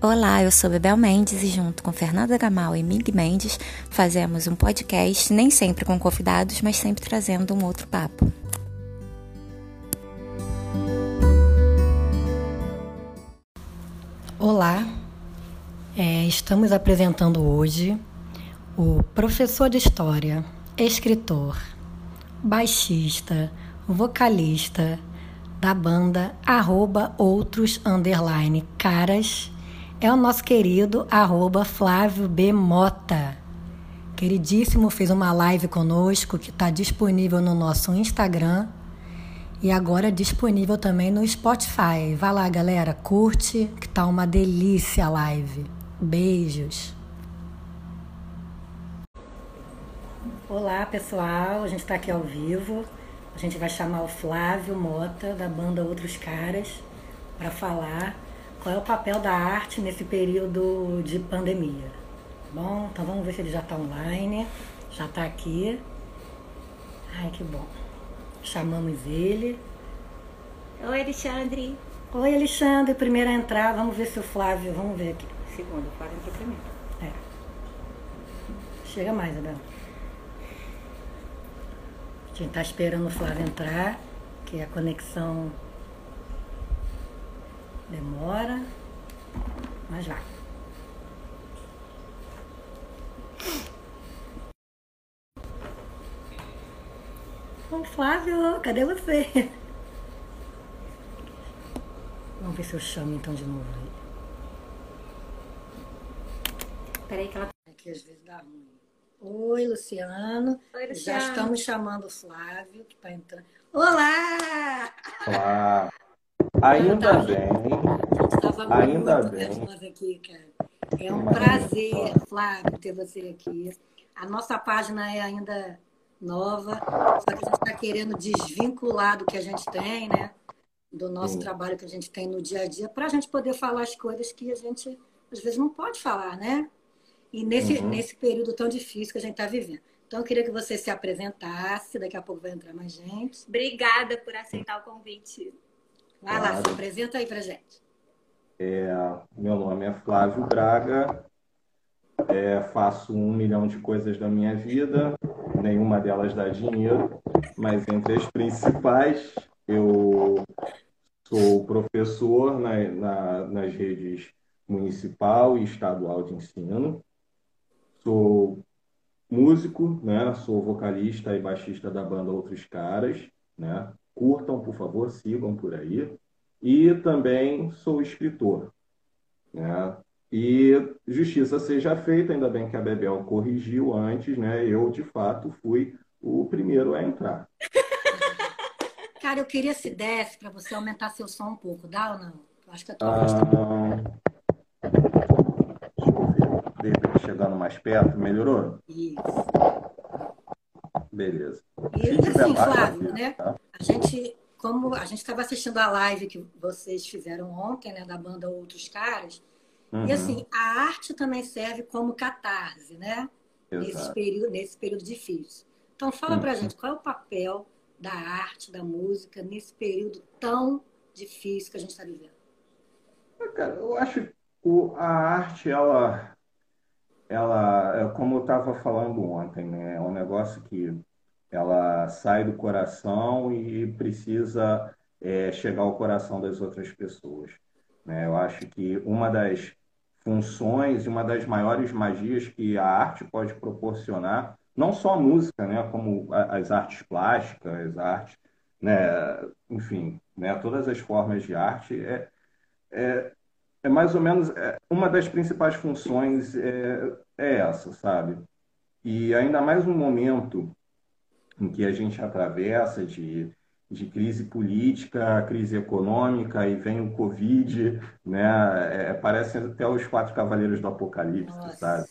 Olá, eu sou Bebel Mendes e junto com Fernanda Gamal e Mig Mendes fazemos um podcast, nem sempre com convidados, mas sempre trazendo um outro papo. Olá, é, estamos apresentando hoje o professor de História, escritor, baixista, vocalista da banda outros caras é o nosso querido arroba Flávio B. Mota. Queridíssimo, fez uma live conosco que está disponível no nosso Instagram e agora disponível também no Spotify. Vai lá, galera, curte, que tá uma delícia a live. Beijos. Olá, pessoal. A gente está aqui ao vivo. A gente vai chamar o Flávio Mota, da banda Outros Caras, para falar qual é o papel da arte nesse período de pandemia. Bom, então vamos ver se ele já está online, já está aqui. Ai, que bom. Chamamos ele. Oi, Alexandre. Oi, Alexandre. Primeiro a entrar, vamos ver se o Flávio. Vamos ver aqui. Segundo, o Flávio entrou primeiro. É. Chega mais, Abel. A gente está esperando o Flávio entrar, que a conexão demora, mas vai. Ô Flávio, cadê você? Vamos ver se eu chamo então de novo. Peraí que ela. Aqui às vezes dá ruim. Oi, Luciano. Oi, Luciano. Já estamos chamando o Flávio, que está entrando. Olá! Olá! Ainda bem. Estava Ainda muito bem. aqui, cara. É um prazer, Flávio, ter você aqui. A nossa página é ainda nova, só que a gente está querendo desvincular do que a gente tem, né? Do nosso Sim. trabalho que a gente tem no dia a dia, para a gente poder falar as coisas que a gente às vezes não pode falar, né? E nesse, Uhum. nesse período tão difícil que a gente está vivendo. Então, eu queria que você se apresentasse, daqui a pouco vai entrar mais gente. Obrigada por aceitar o convite. Vai lá, se apresenta aí pra gente. É, meu nome é Flávio Braga. É, faço um milhão de coisas da minha vida, nenhuma delas dá dinheiro, mas entre as principais, eu sou professor na- na- nas redes municipal e estadual de ensino. Sou músico, né? Sou vocalista e baixista da banda Outros Caras, né? Curtam, por favor, sigam por aí. E também sou escritor, né? E justiça seja feita, ainda bem que a Bebel corrigiu antes, né? Eu, de fato, fui o primeiro a entrar. Cara, eu queria se desse para você aumentar seu som um pouco, dá ou não? Eu acho que a tua voz tá... Ah, deixa eu ver. De repente, chegando mais perto, melhorou? Isso. Beleza. E assim, Flávio, né? tá? A gente, como a gente estava assistindo a live que vocês fizeram ontem, né, da banda Outros Caras, e Uhum, assim, a arte também serve como catarse, né? Nesse período, nesse período difícil. Então, fala pra Uhum. gente qual é o papel da arte, da música, nesse período tão difícil que a gente está vivendo. Cara, eu acho que a arte, ela, ela, é como eu estava falando ontem, né? É um negócio que ela sai do coração e precisa é, chegar ao coração das outras pessoas, né? Eu acho que uma das funções e uma das maiores magias que a arte pode proporcionar, não só a música, né? Como as artes plásticas, as artes, né? Enfim, né? Todas as formas de arte é é, é mais ou menos é, uma das principais funções é, é essa, sabe? E ainda mais um momento em que a gente atravessa de, de crise política, crise econômica e vem o Covid, né? É, parece até os quatro cavaleiros do Apocalipse, Nossa. sabe?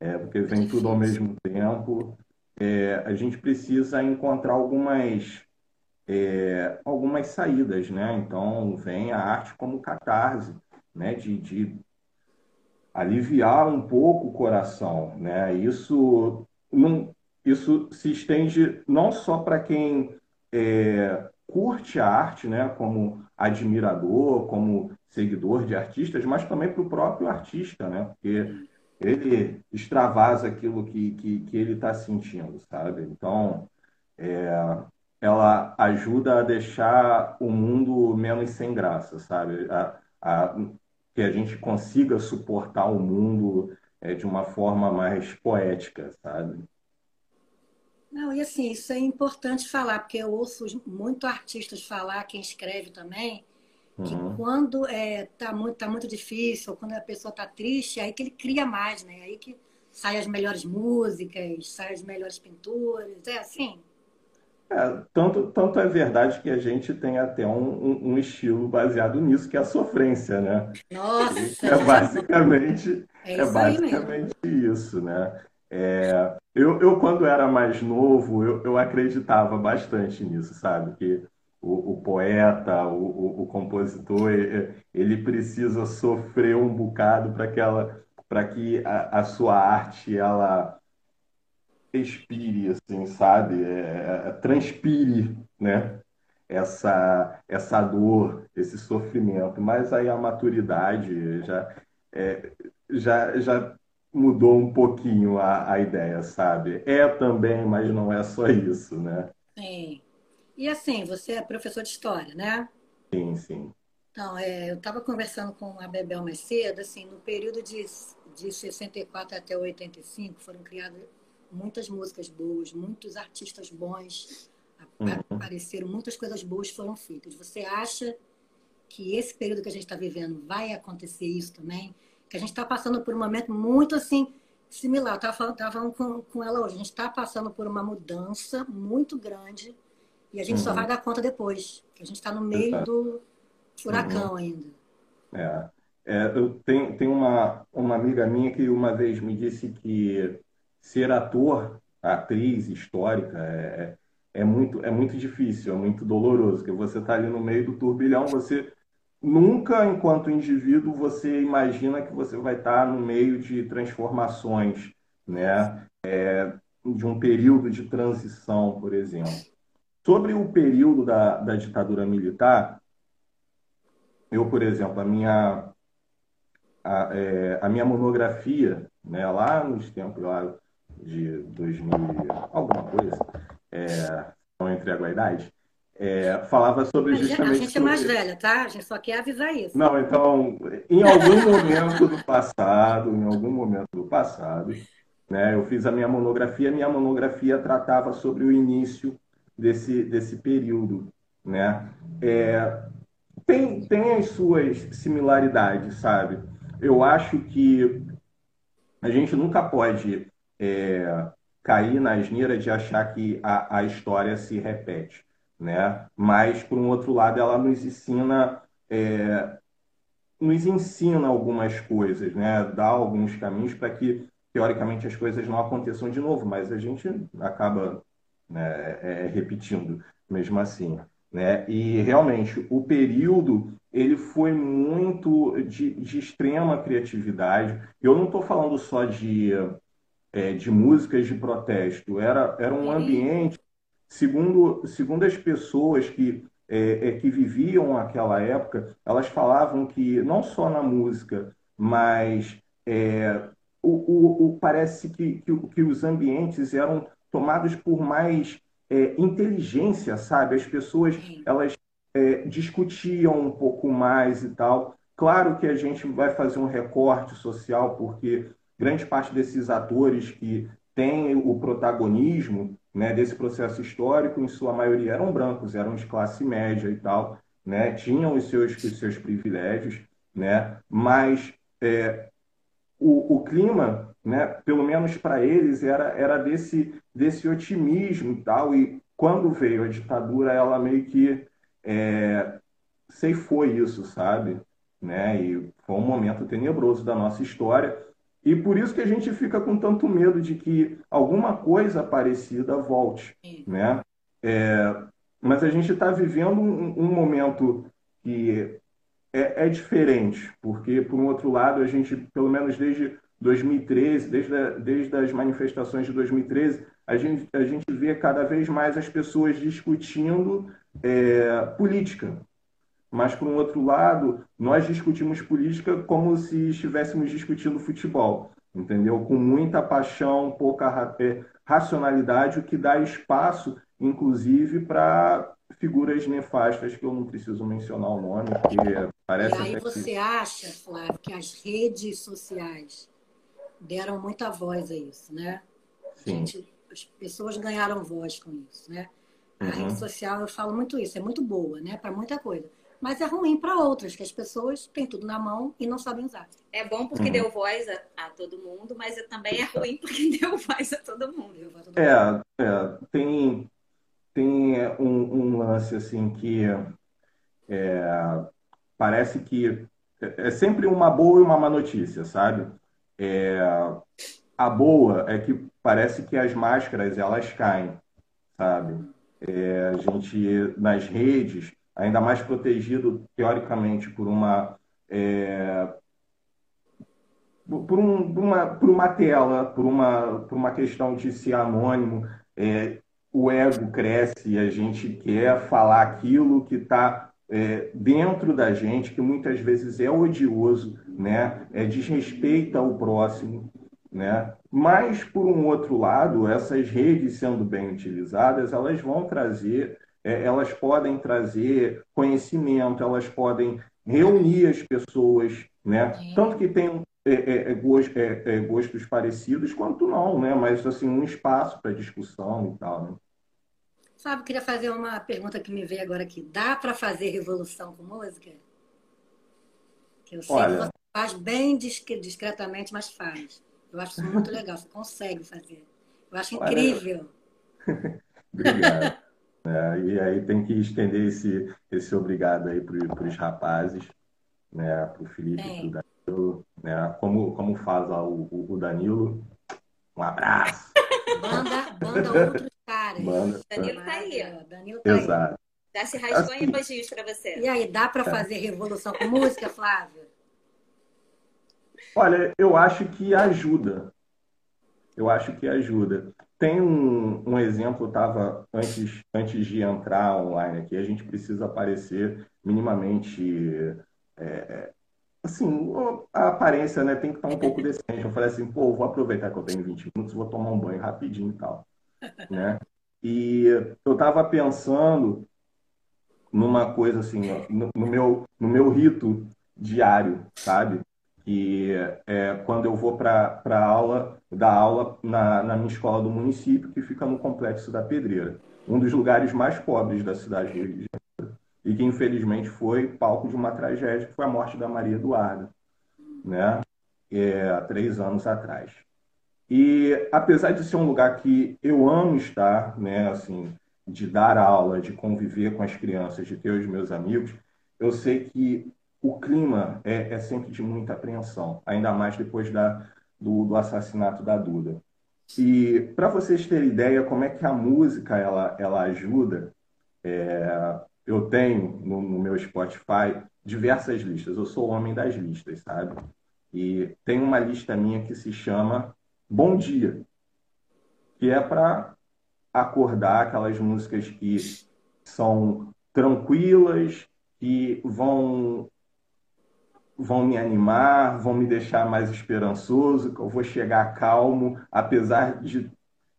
É, porque vem tudo ao mesmo tempo. É, a gente precisa encontrar algumas é, algumas saídas, né? Então vem a arte como catarse, né? De, de aliviar um pouco o coração, né? Isso não, isso se estende não só para quem é, curte a arte, né? Como admirador, como seguidor de artistas, mas também para o próprio artista, né? Porque ele extravasa aquilo que, que, que ele está sentindo, sabe? Então, é, ela ajuda a deixar o mundo menos sem graça, sabe? A, a, que a gente consiga suportar o mundo é, de uma forma mais poética, sabe? Não, e assim, isso é importante falar, porque eu ouço muito artistas falar, quem escreve também, que uhum. quando é, tá, muito, tá muito difícil, ou quando a pessoa tá triste, é aí que ele cria mais, né? É aí que saem as melhores músicas, saem as melhores pinturas, é assim. É, tanto, tanto é verdade que a gente tem até um, um, um estilo baseado nisso, que é a sofrência, né? Nossa! É basicamente, é, é basicamente isso, né? É, eu, eu, quando era mais novo, eu, eu acreditava bastante nisso, sabe? Que o, o poeta, o, o, o, compositor, ele precisa sofrer um bocado para que, ela, que a, a, sua arte ela expire, assim, sabe? É, é, transpire, né? Essa, essa dor, esse sofrimento. Mas aí a maturidade já, é, já, já mudou um pouquinho a, a ideia, sabe? É também, mas não é só isso, né? Sim. E assim, você é professor de história, né? Sim, sim. Então, é, eu estava conversando com a Bebel mais cedo, assim, no período de, de 64 até 85 foram criadas muitas músicas boas, muitos artistas bons uhum. apareceram, muitas coisas boas foram feitas. Você acha que esse período que a gente está vivendo vai acontecer isso também? Que a gente está passando por um momento muito assim similar. Estava falando, falando com, com ela hoje. A gente está passando por uma mudança muito grande e a gente uhum. só vai dar conta depois. Que a gente está no meio Exato. do furacão uhum. ainda. É. é. eu tenho, tenho uma, uma amiga minha que uma vez me disse que ser ator, atriz histórica, é, é, é muito, é muito difícil, é muito doloroso, porque você está ali no meio do turbilhão, você nunca, enquanto indivíduo, você imagina que você vai estar no meio de transformações, né? É, de um período de transição, por exemplo. Sobre o período da, da ditadura militar, eu, por exemplo, a minha, a, é, a minha monografia, né, lá nos tempos lá de 2000, alguma coisa, é, entre a idade, é, falava sobre justamente. A gente é mais velha, tá? A gente só quer avisar isso. Não, então, em algum momento do passado, em algum momento do passado, né, eu fiz a minha monografia. Minha monografia tratava sobre o início desse, desse período, né? É, tem, tem as suas similaridades, sabe? Eu acho que a gente nunca pode é, cair na asneira de achar que a, a história se repete né? Mas por um outro lado, ela nos ensina é, nos ensina algumas coisas, né? Dá alguns caminhos para que teoricamente as coisas não aconteçam de novo, mas a gente acaba né, é, repetindo mesmo assim, né? E realmente o período ele foi muito de, de extrema criatividade. Eu não estou falando só de é, de músicas de protesto, era, era um ambiente Segundo, segundo as pessoas que, é, é, que viviam aquela época, elas falavam que não só na música, mas é, o, o, o, parece que, que, que, os ambientes eram tomados por mais é, inteligência, sabe? As pessoas elas é, discutiam um pouco mais e tal. Claro que a gente vai fazer um recorte social, porque grande parte desses atores que têm o protagonismo né, desse processo histórico, em sua maioria eram brancos, eram de classe média e tal, né, tinham os seus, os seus privilégios, né, mas é, o, o clima, né, pelo menos para eles, era, era desse, desse otimismo e tal, e quando veio a ditadura, ela meio que é, ceifou isso, sabe? Né? E foi um momento tenebroso da nossa história, e por isso que a gente fica com tanto medo de que alguma coisa parecida volte, né? É, mas a gente está vivendo um, um, momento que é, é, diferente, porque, por um outro lado, a gente, pelo menos desde 2013, desde, a, desde as manifestações de 2013, a gente, a gente vê cada vez mais as pessoas discutindo é, política, mas por um outro lado, nós discutimos política como se estivéssemos discutindo futebol, entendeu? Com muita paixão, pouca é, racionalidade, o que dá espaço, inclusive, para figuras nefastas que eu não preciso mencionar o nome, porque parece. E aí você que... acha, Flávio, que as redes sociais deram muita voz a isso, né? Sim. Gente, as pessoas ganharam voz com isso, né? A uhum. rede social, eu falo muito isso, é muito boa, né? Para muita coisa. Mas é ruim para outras, que as pessoas têm tudo na mão e não sabem usar. É bom porque uhum. deu voz a, a, todo mundo, mas também é ruim porque deu voz a todo mundo. A todo é, mundo. é, tem, tem um, um lance assim que é, parece que é sempre uma boa e uma má notícia, sabe? É, a boa é que parece que as máscaras elas caem, sabe? É, a gente nas redes ainda mais protegido teoricamente por uma é, por, um, por, uma, por uma tela, por uma, por uma questão de ser anônimo, é, o ego cresce e a gente quer falar aquilo que está é, dentro da gente, que muitas vezes é odioso, né? é, desrespeita o próximo. Né? Mas, por um outro lado, essas redes sendo bem utilizadas, elas vão trazer, elas podem trazer conhecimento, elas podem reunir as pessoas, né? Tanto que tem é, é, é, é gostos parecidos quanto não, né? Mas assim um espaço para discussão e tal. Né? Sabe, queria fazer uma pergunta que me veio agora aqui. Dá para fazer revolução com música? Que eu sei Olha... que você faz bem discretamente, mas faz. Eu acho isso muito legal. Você consegue fazer. Eu acho incrível. Obrigado. É, e aí tem que estender esse, esse obrigado aí para os rapazes, né? Para o Felipe, para o Danilo, né? Como, como faz o, o Danilo. Um abraço. Banda, banda outros caras. Manda. Danilo tá aí. Danilo tá Exato. aí. Dá se rasgou assim, em elogios para você. E aí, dá para é. fazer revolução com música, Flávio? Olha, eu acho que ajuda. Eu acho que ajuda. Tem um, um exemplo, estava antes, antes de entrar online aqui, a gente precisa aparecer minimamente é, assim, a aparência né, tem que estar um pouco decente. Eu falei assim, pô, vou aproveitar que eu tenho 20 minutos, vou tomar um banho rapidinho e tal né? E eu estava pensando numa coisa assim, no, no, meu, no meu rito diário, sabe? Que é quando eu vou para aula, dar aula na, na minha escola do município, que fica no Complexo da Pedreira, um dos lugares mais pobres da cidade de Rio de Janeiro, e que infelizmente foi palco de uma tragédia, que foi a morte da Maria Eduarda, né? É, há três anos atrás. E apesar de ser um lugar que eu amo estar, né, assim, de dar aula, de conviver com as crianças, de ter os meus amigos, eu sei que o clima é, é sempre de muita apreensão, ainda mais depois da, do, do assassinato da Duda. E para vocês terem ideia como é que a música ela, ela ajuda, é, eu tenho no, no, meu Spotify diversas listas. Eu sou o homem das listas, sabe? E tem uma lista minha que se chama Bom Dia, que é para acordar aquelas músicas que são tranquilas, que vão vão me animar, vão me deixar mais esperançoso, que eu vou chegar calmo, apesar de,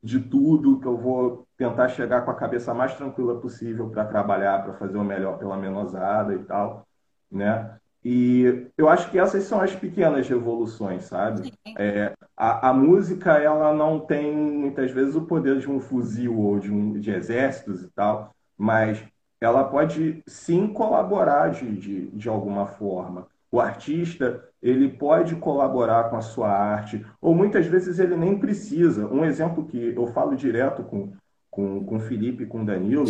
de tudo, que eu vou tentar chegar com a cabeça mais tranquila possível para trabalhar, para fazer o melhor pela menosada e tal, né? E eu acho que essas são as pequenas revoluções, sabe? É, a, a, música, ela não tem, muitas vezes, o poder de um fuzil ou de, um, de exércitos e tal, mas ela pode, sim, colaborar de, de, de alguma forma. O artista, ele pode colaborar com a sua arte, ou muitas vezes ele nem precisa. Um exemplo que eu falo direto com, com, com o Felipe e com Danilo,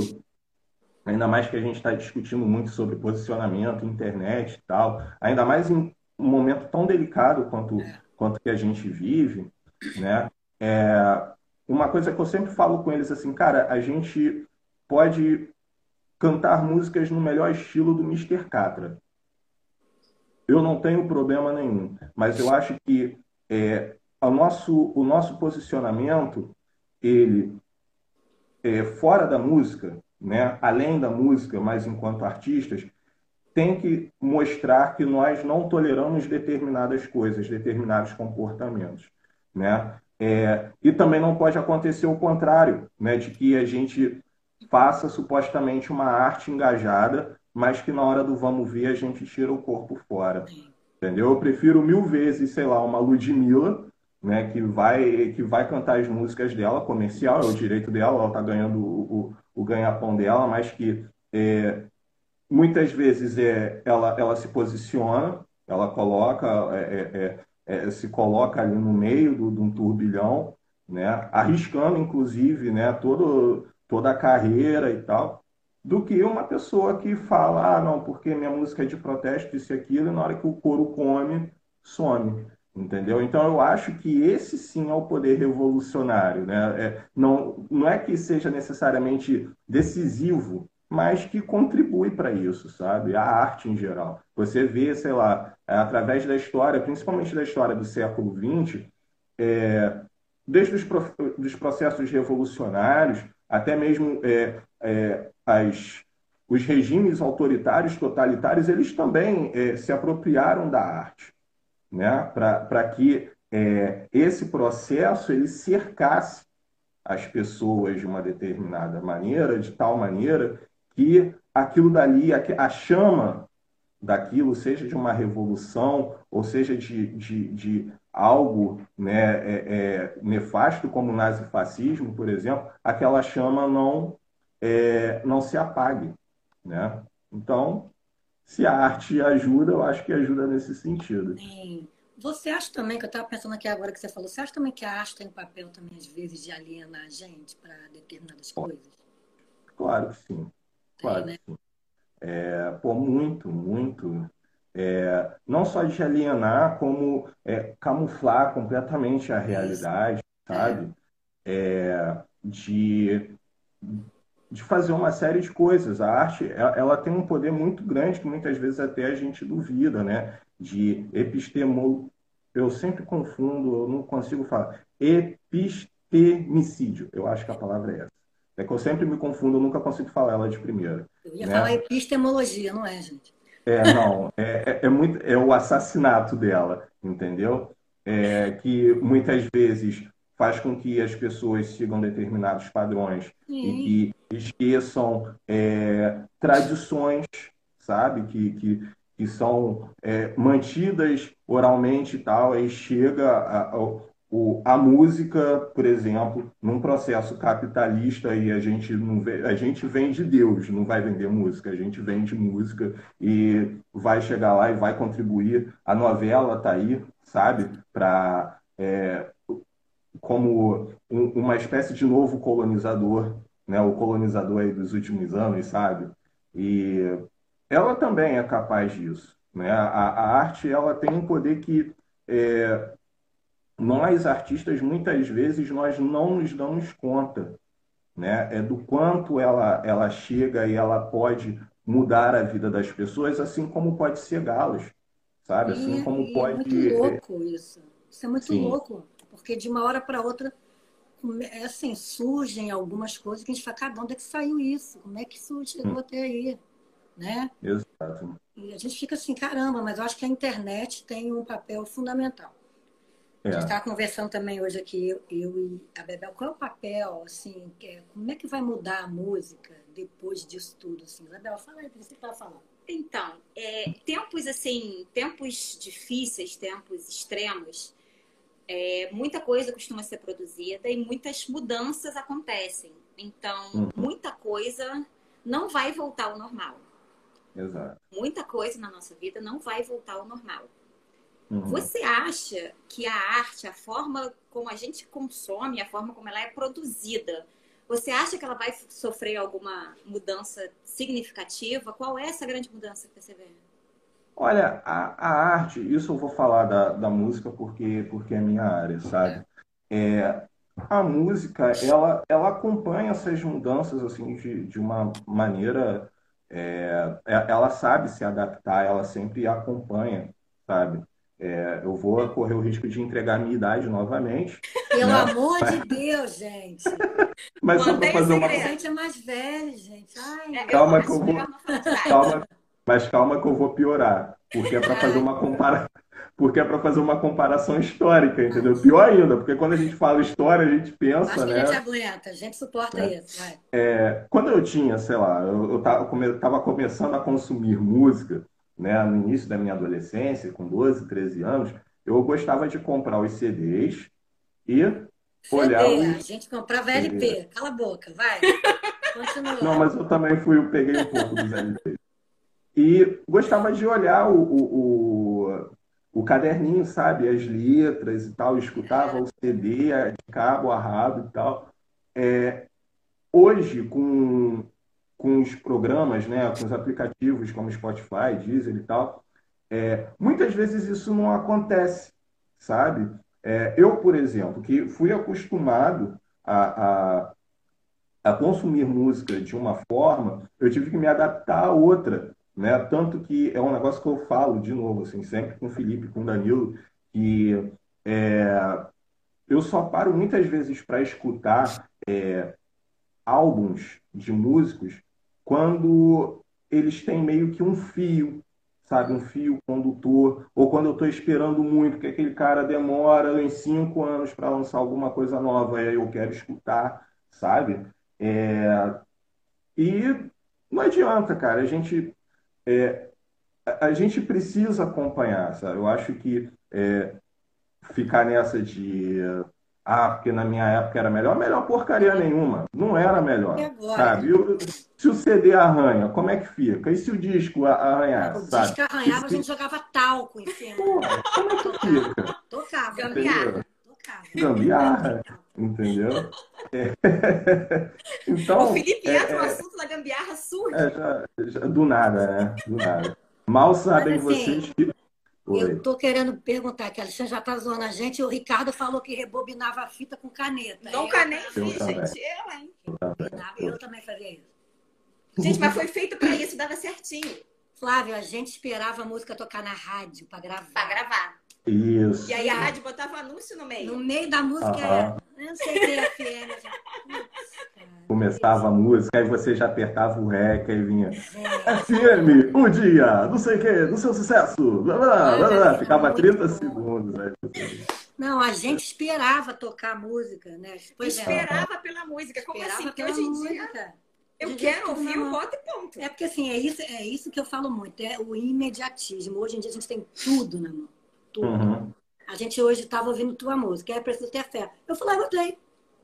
ainda mais que a gente está discutindo muito sobre posicionamento, internet e tal, ainda mais em um momento tão delicado quanto, quanto que a gente vive, né? É, uma coisa que eu sempre falo com eles assim, cara, a gente pode cantar músicas no melhor estilo do Mr. Catra. Eu não tenho problema nenhum, mas eu acho que é, o, nosso, o nosso posicionamento, ele é, fora da música, né, além da música, mas enquanto artistas, tem que mostrar que nós não toleramos determinadas coisas, determinados comportamentos, né? É, e também não pode acontecer o contrário, né? De que a gente faça supostamente uma arte engajada, mas que na hora do vamos ver a gente tira o corpo fora, entendeu? Eu prefiro mil vezes, sei lá, uma Ludmilla, né? Que vai que vai cantar as músicas dela, comercial, é o direito dela, ela tá ganhando o, o, o ganha-pão dela, mas que é, muitas vezes é, ela, ela se posiciona, ela coloca, é, é, é, é se coloca ali no meio do, de um turbilhão, né? arriscando, inclusive, né? Todo, toda a carreira e tal, do que uma pessoa que fala, ah, não, porque minha música é de protesto, isso e aquilo, e na hora que o couro come, some. Entendeu? Então eu acho que esse sim é o poder revolucionário. Né? É, não, não é que seja necessariamente decisivo, mas que contribui para isso, sabe? A arte em geral. Você vê, sei lá, através da história, principalmente da história do século XX, é, desde os dos processos revolucionários até mesmo é, é, as, os regimes autoritários, totalitários, eles também é, se apropriaram da arte, né? para que é, esse processo ele cercasse as pessoas de uma determinada maneira, de tal maneira que aquilo dali, a, chama daquilo, seja de uma revolução, ou seja de, de, de algo né, é, é, nefasto, como o nazifascismo, por exemplo, aquela chama não, é, não se apague. Né? Então, se a arte ajuda, eu acho que ajuda nesse sentido. Sim. Você acha também, que eu estava pensando aqui agora que você falou, você acha também que a arte tem papel também, às vezes, de alienar a gente para determinadas coisas? Claro que sim. Claro né? que sim. É, pô, muito, muito. É, não só de alienar, como é, camuflar completamente a realidade, sabe? É, de, de fazer uma série de coisas. A arte ela tem um poder muito grande que muitas vezes até a gente duvida, né? De epistemo... Eu sempre confundo, eu não consigo falar. Epistemicídio, eu acho que a palavra é essa. É que eu sempre me confundo, eu nunca consigo falar ela de primeira. Eu ia né? falar epistemologia, não é, gente? É, não, é, é, é, muito, é o assassinato dela, entendeu? É, que muitas vezes faz com que as pessoas sigam determinados padrões Sim. e que esqueçam é, tradições, sabe? Que, que, que são é, mantidas oralmente e tal, aí chega a, a, a música, por exemplo, num processo capitalista e a gente não vê, a gente vende Deus, não vai vender música, a gente vende música e vai chegar lá e vai contribuir. A novela tá aí, sabe, para é, como um, uma espécie de novo colonizador, né, o colonizador aí dos últimos anos, sabe? E ela também é capaz disso, né? A, a arte ela tem um poder que é, nós artistas muitas vezes nós não nos damos conta, né? É do quanto ela ela chega e ela pode mudar a vida das pessoas, assim como pode cegá-las, sabe? Assim como e pode. É muito louco isso. Isso é muito Sim. louco, porque de uma hora para outra é assim, surgem algumas coisas que a gente fala, cara, onde é que saiu isso? Como é que isso chegou até aí? Né? Exato. E a gente fica assim, caramba, mas eu acho que a internet tem um papel fundamental. É. A gente estava conversando também hoje aqui, eu, eu, e a Bebel, qual é o papel, assim, é, como é que vai mudar a música depois disso tudo, assim? Bebel, fala aí o que você estava falando. Então, é, tempos assim, tempos difíceis, tempos extremos, é, muita coisa costuma ser produzida e muitas mudanças acontecem. Então, uhum. muita coisa não vai voltar ao normal. Exato. Muita coisa na nossa vida não vai voltar ao normal. Uhum. Você acha que a arte, a forma como a gente consome, a forma como ela é produzida, você acha que ela vai sofrer alguma mudança significativa? Qual é essa grande mudança que você vê? Olha, a, a arte, isso eu vou falar da, da música porque, porque é minha área, sabe? É, a música, ela, ela acompanha essas mudanças assim de, de uma maneira. É, é ela sabe se adaptar, ela sempre acompanha, sabe? É, eu vou correr o risco de entregar a minha idade novamente. Pelo né? amor de Deus, gente. Mas só para fazer uma. A gente é mais velho, gente. Ai, calma que eu vou. Calma, mas calma que eu vou piorar, porque é para fazer uma comparação. Porque é para fazer uma comparação histórica, entendeu? Pior ainda, porque quando a gente fala história, a gente pensa. Acho que né? a gente aguenta, a gente suporta é. isso. Vai. É, quando eu tinha, sei lá, eu estava começando a consumir música, né, no início da minha adolescência, com 12, 13 anos, eu gostava de comprar os CDs e CD, olhar. Os... A gente comprava LP, cala a boca, vai. Continua. Não, mas eu também fui, eu peguei um pouco dos LP. E gostava de olhar o, o, o, o, caderninho, sabe? As letras e tal. escutava o CD de cabo a rabo e tal. É, hoje, com, com os programas, né? com os aplicativos como Spotify, Deezer e tal, é, muitas vezes isso não acontece, sabe? É, eu, por exemplo, que fui acostumado a, a, a, consumir música de uma forma, eu tive que me adaptar a outra, né? Tanto que é um negócio que eu falo de novo, assim, sempre com o Felipe, com o Danilo, que é, eu só paro muitas vezes para escutar é, álbuns de músicos quando eles têm meio que um fio sabe, um fio condutor, ou quando eu estou esperando muito, que aquele cara demora em cinco anos para lançar alguma coisa nova, e eu quero escutar, sabe? É... E não adianta, cara, a gente, é... a gente precisa acompanhar, sabe? Eu acho que é... ficar nessa de ah, porque na minha época era melhor. Melhor porcaria nenhuma. Não era melhor. Sabe? Eu, se o CD arranha, como é que fica? E se o disco arranhar? O sabe? disco arranhava, a gente jogava talco em cima. Porra, como é que fica? Tocava. Gambiarra. Gambiarra. Entendeu? É. Então, o Felipe entra é, no assunto da gambiarra surge. É, já, já, do nada, né? Do nada. Mal sabem assim, vocês que Oi. Eu estou querendo perguntar, que a Alexandre já está zoando a gente, o Ricardo falou que rebobinava a fita com caneta. Nunca nem fiz, gente. Eu, hein? Eu, eu também fazia isso. Gente, mas foi feito para isso, dava certinho. Flávio, a gente esperava a música tocar na rádio para gravar. Para gravar. Isso. E aí a rádio botava anúncio no meio. No meio da música era. Não sei se era FM. Começava a música, aí você já apertava o REC e vinha. FM, o dia, não sei o que, do seu sucesso. Blá, blá, blá, blá. Ficava 30 segundos. Aí. Não, a gente esperava tocar a música, né? Pois esperava é. pela música. Como esperava assim? Que hoje em música. dia. Eu quero ouvir o voto e ponto. É porque assim, é isso, é isso que eu falo muito, é o imediatismo. Hoje em dia a gente tem tudo na mão. Tudo. Uhum. A gente hoje estava ouvindo tua música, é preciso ter fé. Eu falei, eu play.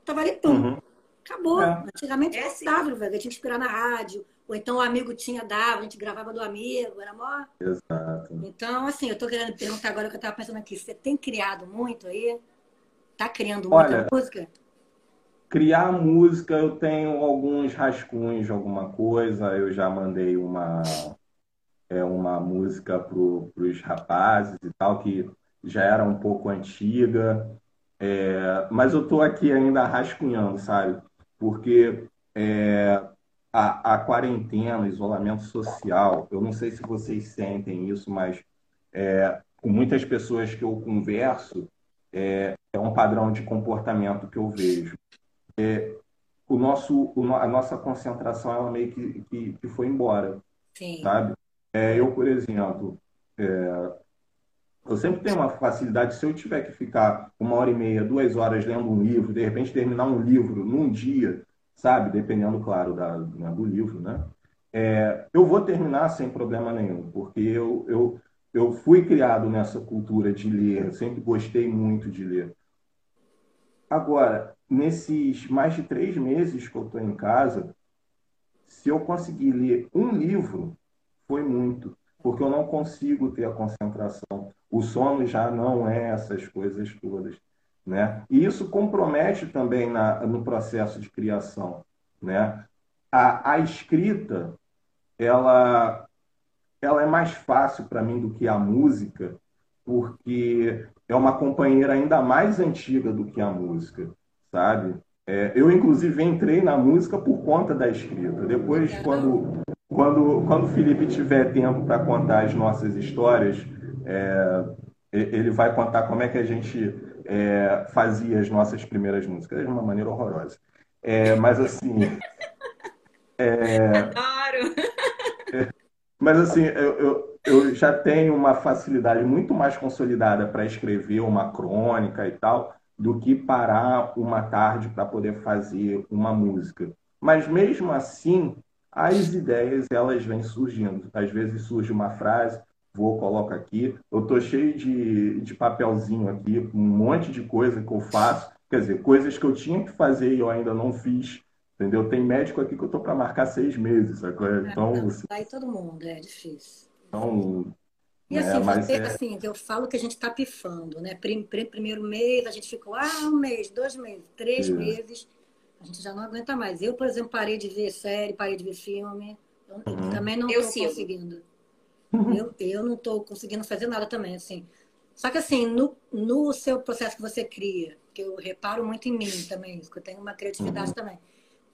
Tava ali, pum. Uhum. Acabou. É. Antigamente é assim. velho. A gente tinha que esperar na rádio. Ou então o amigo tinha, dava, a gente gravava do amigo, era mó. Exato. Então, assim, eu tô querendo perguntar agora o que eu tava pensando aqui. Você tem criado muito aí? Tá criando muita Olha, música? Criar música, eu tenho alguns rascunhos de alguma coisa. Eu já mandei uma, é, uma música para os rapazes e tal, que já era um pouco antiga. É, mas eu estou aqui ainda rascunhando, sabe? porque é, a, a, quarentena, o isolamento social, eu não sei se vocês sentem isso, mas é, com muitas pessoas que eu converso, é, é, um padrão de comportamento que eu vejo. É, o nosso, o, a nossa concentração ela meio que, que, que foi embora, Sim. sabe? É, eu, por exemplo, é, eu sempre tenho uma facilidade, se eu tiver que ficar uma hora e meia, duas horas lendo um livro, de repente terminar um livro num dia, sabe? Dependendo, claro, da, né, do livro, né? É, eu vou terminar sem problema nenhum, porque eu, eu, eu fui criado nessa cultura de ler, sempre gostei muito de ler. Agora, nesses mais de três meses que eu estou em casa, se eu conseguir ler um livro, foi muito porque eu não consigo ter a concentração. O sono já não é essas coisas todas. Né? E isso compromete também na, no processo de criação. Né? A, a escrita, ela, ela é mais fácil para mim do que a música, porque é uma companheira ainda mais antiga do que a música, sabe? É, eu, inclusive, entrei na música por conta da escrita. Depois, quando quando, quando o Felipe tiver tempo para contar as nossas histórias, é, ele vai contar como é que a gente é, fazia as nossas primeiras músicas de uma maneira horrorosa. É, mas assim. É, Adoro! Mas assim, eu, eu, eu já tenho uma facilidade muito mais consolidada para escrever uma crônica e tal, do que parar uma tarde para poder fazer uma música. Mas mesmo assim, as ideias elas vêm surgindo. Às vezes surge uma frase, vou, coloco aqui. Eu tô cheio de, de papelzinho aqui, um monte de coisa que eu faço. Quer dizer, coisas que eu tinha que fazer e eu ainda não fiz. Entendeu? Tem médico aqui que eu tô para marcar seis meses. Agora, é, então, não, assim, vai todo mundo, é difícil. Então, e assim, é, você, é... assim, eu falo que a gente está pifando, né? Primeiro mês, a gente ficou, ah, um mês, dois meses, três Isso. meses, a gente já não aguenta mais. Eu, por exemplo, parei de ver série, parei de ver filme. Eu uhum. também não estou conseguindo. Uhum. Eu, eu não estou conseguindo fazer nada também, assim. Só que assim, no, no seu processo que você cria, que eu reparo muito em mim também, que eu tenho uma criatividade uhum. também.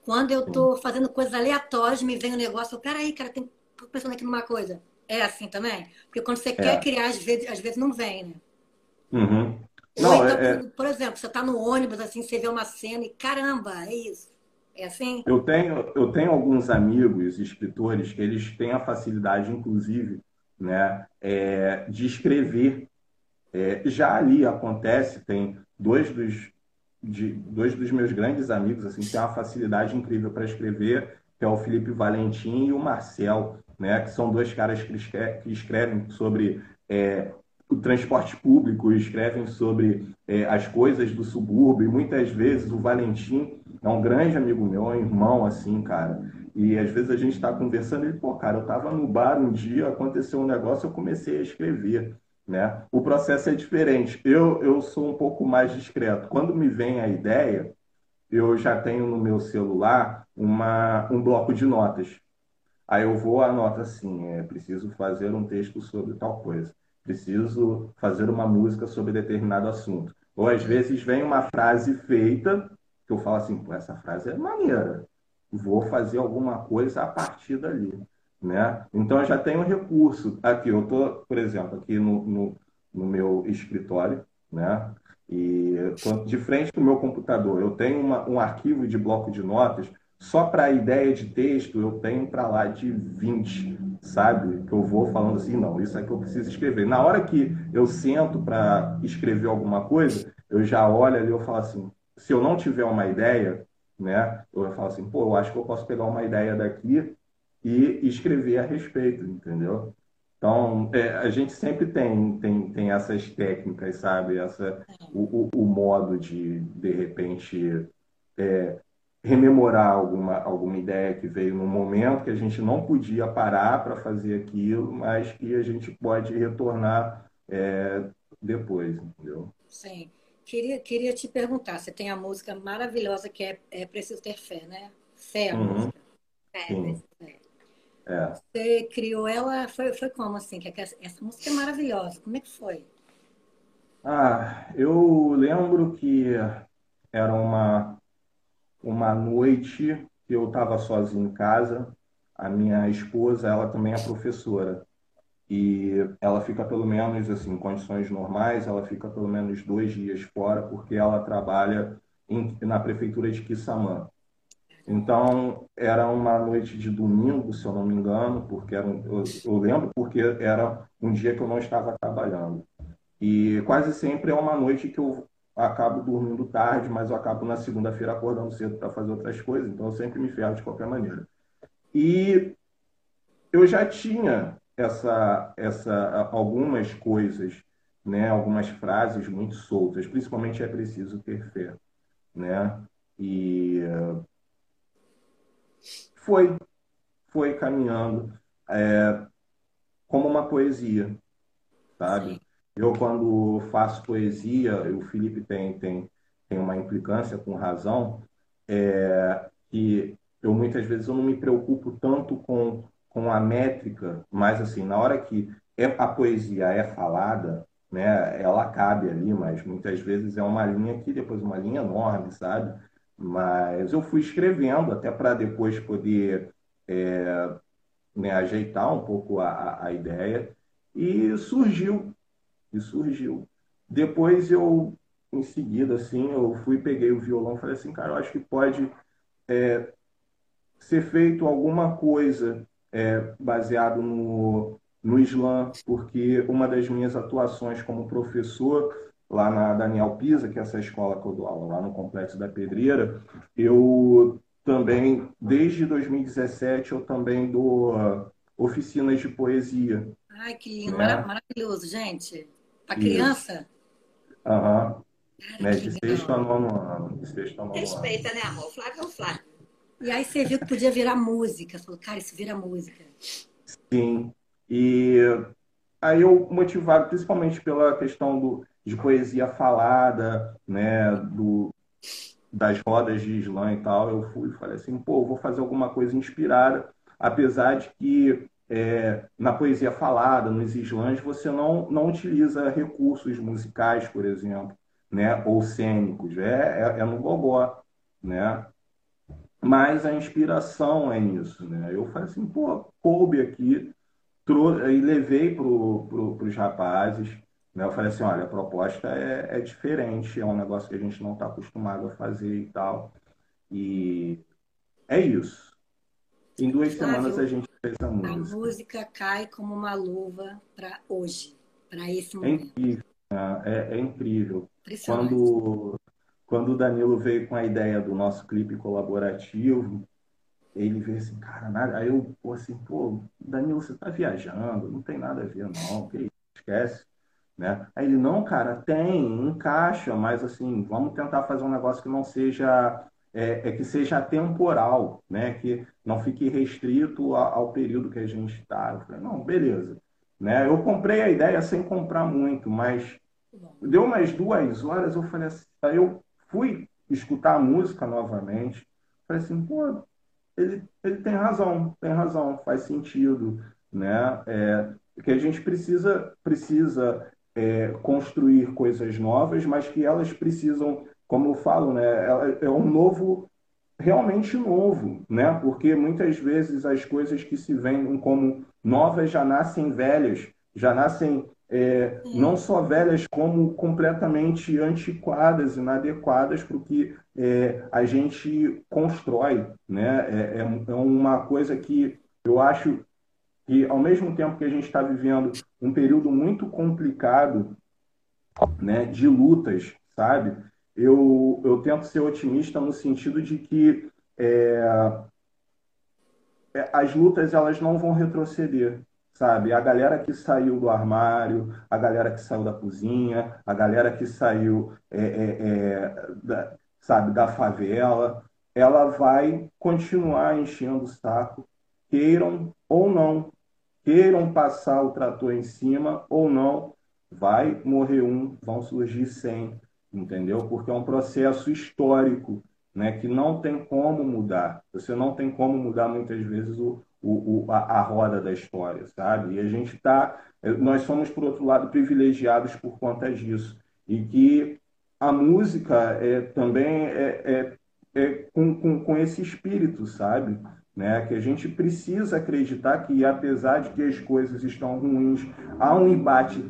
Quando eu estou fazendo coisas aleatórias, me vem um negócio, eu, peraí, cara, tem, tô pensando aqui numa coisa. É assim também? Porque quando você é. quer criar, às vezes, às vezes não vem, né? Uhum. Não, então, é, por exemplo, você está no ônibus, assim, você vê uma cena e caramba, é isso. É assim? Eu tenho, eu tenho alguns amigos escritores que eles têm a facilidade, inclusive, né, é, de escrever. É, já ali acontece, tem dois dos, de, dois dos meus grandes amigos assim, que têm uma facilidade incrível para escrever, que é o Felipe Valentim e o Marcel né, que são dois caras que escrevem sobre é, o transporte público, escrevem sobre é, as coisas do subúrbio, e muitas vezes o Valentim é um grande amigo meu, é um irmão, assim, cara. E às vezes a gente está conversando e ele, pô, cara, eu estava no bar um dia, aconteceu um negócio, eu comecei a escrever. Né? O processo é diferente. Eu, eu sou um pouco mais discreto. Quando me vem a ideia, eu já tenho no meu celular uma, um bloco de notas. Aí eu vou, anoto assim, é, preciso fazer um texto sobre tal coisa, preciso fazer uma música sobre determinado assunto. Ou às vezes vem uma frase feita, que eu falo assim, Pô, essa frase é maneira, vou fazer alguma coisa a partir dali. Né? Então eu já tenho um recurso. Aqui, eu estou, por exemplo, aqui no, no, no meu escritório, né? E tô de frente para o meu computador. Eu tenho uma, um arquivo de bloco de notas só para a ideia de texto, eu tenho para lá de 20, sabe? Que eu vou falando assim, não, isso é que eu preciso escrever. Na hora que eu sento para escrever alguma coisa, eu já olho ali e falo assim, se eu não tiver uma ideia, né? Eu falo assim, pô, eu acho que eu posso pegar uma ideia daqui e escrever a respeito, entendeu? Então, é, a gente sempre tem, tem, tem essas técnicas, sabe? Essa, o, o, o modo de, de repente, é, rememorar alguma, alguma ideia que veio no momento que a gente não podia parar para fazer aquilo, mas que a gente pode retornar é, depois, entendeu? Sim. Queria, queria te perguntar, você tem a música maravilhosa que é, é Preciso Ter Fé, né? Fé, a uhum. música. Fé, Sim. É. Você criou ela, foi, foi como assim? Que essa música é maravilhosa, como é que foi? Ah, eu lembro que era uma uma noite que eu estava sozinho em casa. A minha esposa, ela também é professora. E ela fica pelo menos, assim, em condições normais, ela fica pelo menos dois dias fora, porque ela trabalha em, na prefeitura de Quissamã. Então, era uma noite de domingo, se eu não me engano, porque era um, eu, eu, lembro porque era um dia que eu não estava trabalhando. E quase sempre é uma noite que eu acabo dormindo tarde, mas eu acabo na segunda-feira acordando cedo para fazer outras coisas, então eu sempre me ferro de qualquer maneira. E eu já tinha essa, essa algumas coisas, né, algumas frases muito soltas, principalmente é preciso ter fé, né? E foi, foi caminhando é, como uma poesia, sabe? Sim. Eu, quando faço poesia, o Felipe tem, tem, tem uma implicância com razão, é, que eu muitas vezes eu não me preocupo tanto com, com a métrica, mas assim, na hora que é, a poesia é falada, né, ela cabe ali, mas muitas vezes é uma linha que depois uma linha enorme, sabe? Mas eu fui escrevendo até para depois poder é, né, ajeitar um pouco a, a ideia e surgiu e surgiu. Depois eu, em seguida, assim, eu fui, peguei o violão e falei assim, cara, eu acho que pode é, ser feito alguma coisa é, baseado no, no Islã, porque uma das minhas atuações como professor lá na Daniel Pisa, que é essa escola que eu dou aula lá no Complexo da Pedreira, eu também, desde 2017, eu também dou uh, oficinas de poesia. Ai, que lindo, né? maravilhoso, gente. Para criança? Aham. Uhum. Né, de sexto a nono ano. De sexto a nono Respeita, né, amor? Flávio é o Flávio. E aí você viu que podia virar música. Você falou, cara, isso vira música. Sim. E aí eu, motivado principalmente pela questão do, de poesia falada, né, do, das rodas de slam e tal, eu fui e falei assim, pô, vou fazer alguma coisa inspirada, apesar de que é, na poesia falada, nos slams, você não, não utiliza recursos musicais, por exemplo, né, ou cênicos, é, é, é no gogó, né? Mas a inspiração é nisso, né? Eu falei assim, pô, coube aqui, e levei para pro, os rapazes, né? Eu falei assim, olha, a proposta é, é diferente, é um negócio que a gente não está acostumado a fazer e tal. E é isso. Em duas Flávio, semanas a gente fez a música. A música cai como uma luva para hoje, para esse é momento. É incrível, né? é, é incrível. Quando, quando o Danilo veio com a ideia do nosso clipe colaborativo, ele veio assim, cara, nada. Aí eu, pô, assim, pô, Danilo, você tá viajando, não tem nada a ver, não, que isso, esquece. Né? Aí ele, não, cara, tem, encaixa, mas assim, vamos tentar fazer um negócio que não seja, é, é que seja temporal, né? Que não fique restrito ao período que a gente está. Não, beleza. Né? Eu comprei a ideia sem comprar muito, mas deu umas duas horas, eu falei assim, eu fui escutar a música novamente, falei assim, pô, ele, ele tem razão, tem razão, faz sentido, né? É, que a gente precisa, precisa é, construir coisas novas, mas que elas precisam, como eu falo, né, é um novo, realmente novo, né? Porque muitas vezes as coisas que se vendem como novas já nascem velhas, já nascem é, não só velhas, como completamente antiquadas, inadequadas para o que é, a gente constrói. Né? É, é, é uma coisa que eu acho e, ao mesmo tempo que a gente está vivendo um período muito complicado né, de lutas, sabe? Eu, eu tento ser otimista no sentido de que é, é, as lutas elas não vão retroceder, sabe? A galera que saiu do armário, a galera que saiu da cozinha, a galera que saiu, é, é, é da, sabe, da favela, ela vai continuar enchendo o saco, queiram ou não, queiram passar o trator em cima ou não, vai morrer um, vão surgir cem, entendeu? Porque é um processo histórico, né, que não tem como mudar. Você não tem como mudar muitas vezes o, o, o a, a, roda da história, sabe? E a gente está, nós somos por outro lado privilegiados por conta disso e que a música é também é, é, é com, com, com esse espírito, sabe? né? Que a gente precisa acreditar que, apesar de que as coisas estão ruins, há um embate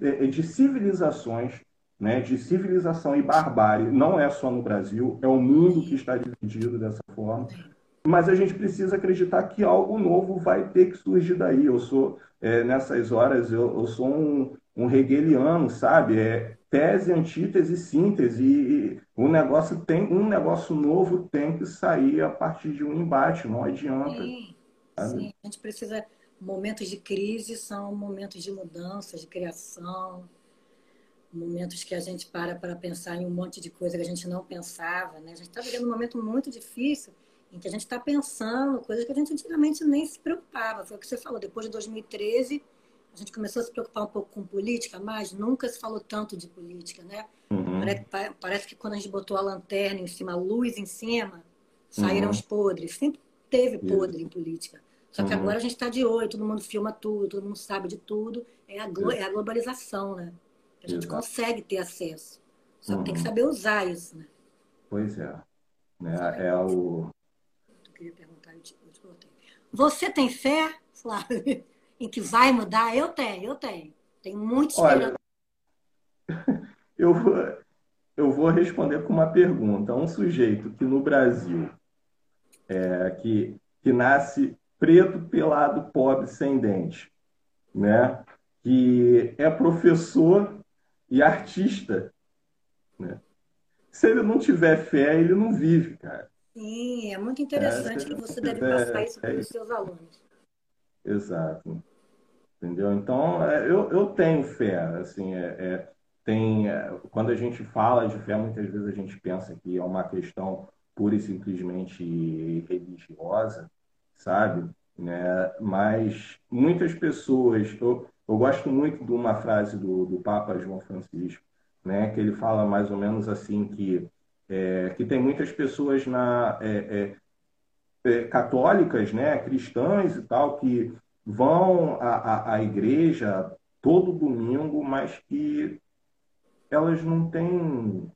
é, de civilizações, né? De civilização e barbárie. Não é só no Brasil, é o mundo que está dividido dessa forma. Mas a gente precisa acreditar que algo novo vai ter que surgir daí. Eu sou, é, nessas horas, eu, eu sou um, um hegeliano, sabe? É, tese, antítese, síntese. E o negócio tem um negócio novo tem que sair a partir de um embate, não adianta. Sim, sim. a gente precisa. Momentos de crise são momentos de mudança, de criação, momentos que a gente para para pensar em um monte de coisa que a gente não pensava. Né? A gente está vivendo um momento muito difícil em que a gente está pensando coisas que a gente antigamente nem se preocupava. Foi o que você falou, depois de 2013 a gente começou a se preocupar um pouco com política, mas nunca se falou tanto de política, né? Uhum. Parece, parece, que quando a gente botou a lanterna em cima, a luz em cima, saíram uhum. os podres. Sempre teve podre em política. Só que uhum. agora a gente está de olho, todo mundo filma tudo, todo mundo sabe de tudo. É a, glo é a globalização, né? A gente Exato. consegue ter acesso. Só que tem que uhum. saber usar isso, né? Pois é. Né? É o. Eu queria perguntar, eu te, eu te Você tem fé, Flávio? em que vai mudar? Eu tenho, eu tenho. Tenho muito esperança. Olha, eu vou, eu vou responder com uma pergunta. Um sujeito que no Brasil, é, que, que nasce preto, pelado, pobre, sem dente, né? que é professor e artista. Né? Se ele não tiver fé, ele não vive, cara. Sim, é muito interessante é, que você deve passar isso para os seus alunos. Exato. Entendeu? Então, é, eu, eu tenho fé. Assim, é, é tem, é, quando a gente fala de fé, muitas vezes a gente pensa que é uma questão pura e simplesmente religiosa, sabe? Né? Mas muitas pessoas, eu, eu gosto muito de uma frase do, do Papa João Francisco, né? que ele fala mais ou menos assim que, é, que tem muitas pessoas na, é, é, é católicas, né? cristãs e tal, que vão à, à, igreja todo domingo, mas que elas não têm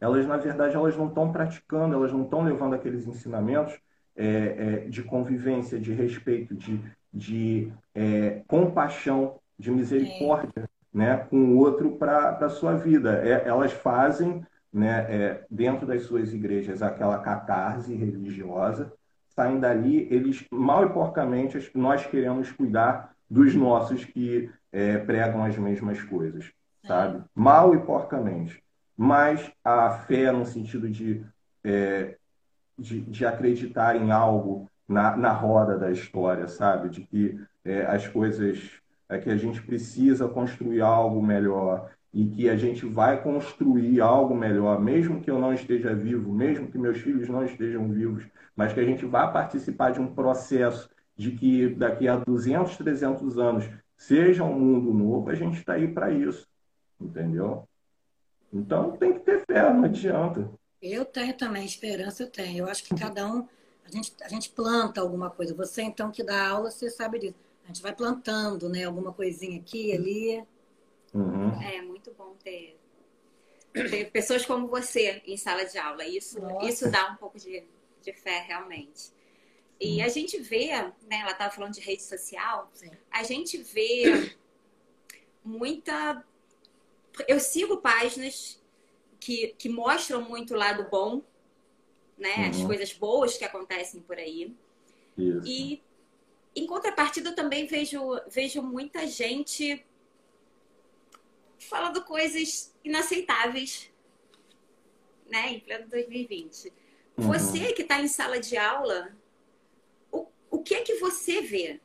elas na verdade elas não estão praticando, elas não estão levando aqueles ensinamentos é, é, de convivência, de respeito, de, de é, compaixão, de misericórdia, né, com o outro para a sua vida. É, elas fazem, né, é, dentro das suas igrejas, aquela catarse religiosa, saem dali, eles mal e porcamente nós queremos cuidar dos nossos que é, pregam as mesmas coisas, sabe? Mal e porcamente mas a fé no sentido de, é, de, de, acreditar em algo na, na roda da história, sabe? De que é, as coisas, é que a gente precisa construir algo melhor e que a gente vai construir algo melhor, mesmo que eu não esteja vivo, mesmo que meus filhos não estejam vivos, mas que a gente vá participar de um processo de que daqui a 200, 300 anos seja um mundo novo, a gente está aí para isso, entendeu? Então tem que ter fé, não adianta. Eu tenho também, esperança eu tenho. Eu acho que cada um, a gente, a gente planta alguma coisa. Você então que dá aula, você sabe disso. A gente vai plantando, né? Alguma coisinha aqui, ali. Uhum. É muito bom ter, ter pessoas como você em sala de aula. Isso, isso dá um pouco de, de fé, realmente. E a gente vê, né? Ela estava falando de rede social. Sim. A gente vê muita eu sigo páginas que, que mostram muito o lado bom, né? Uhum. As coisas boas que acontecem por aí. Isso. E em contrapartida, eu também vejo, vejo muita gente falando coisas inaceitáveis, né? Em pleno 2020. Uhum. Você que está em sala de aula, o, o que é que você vê?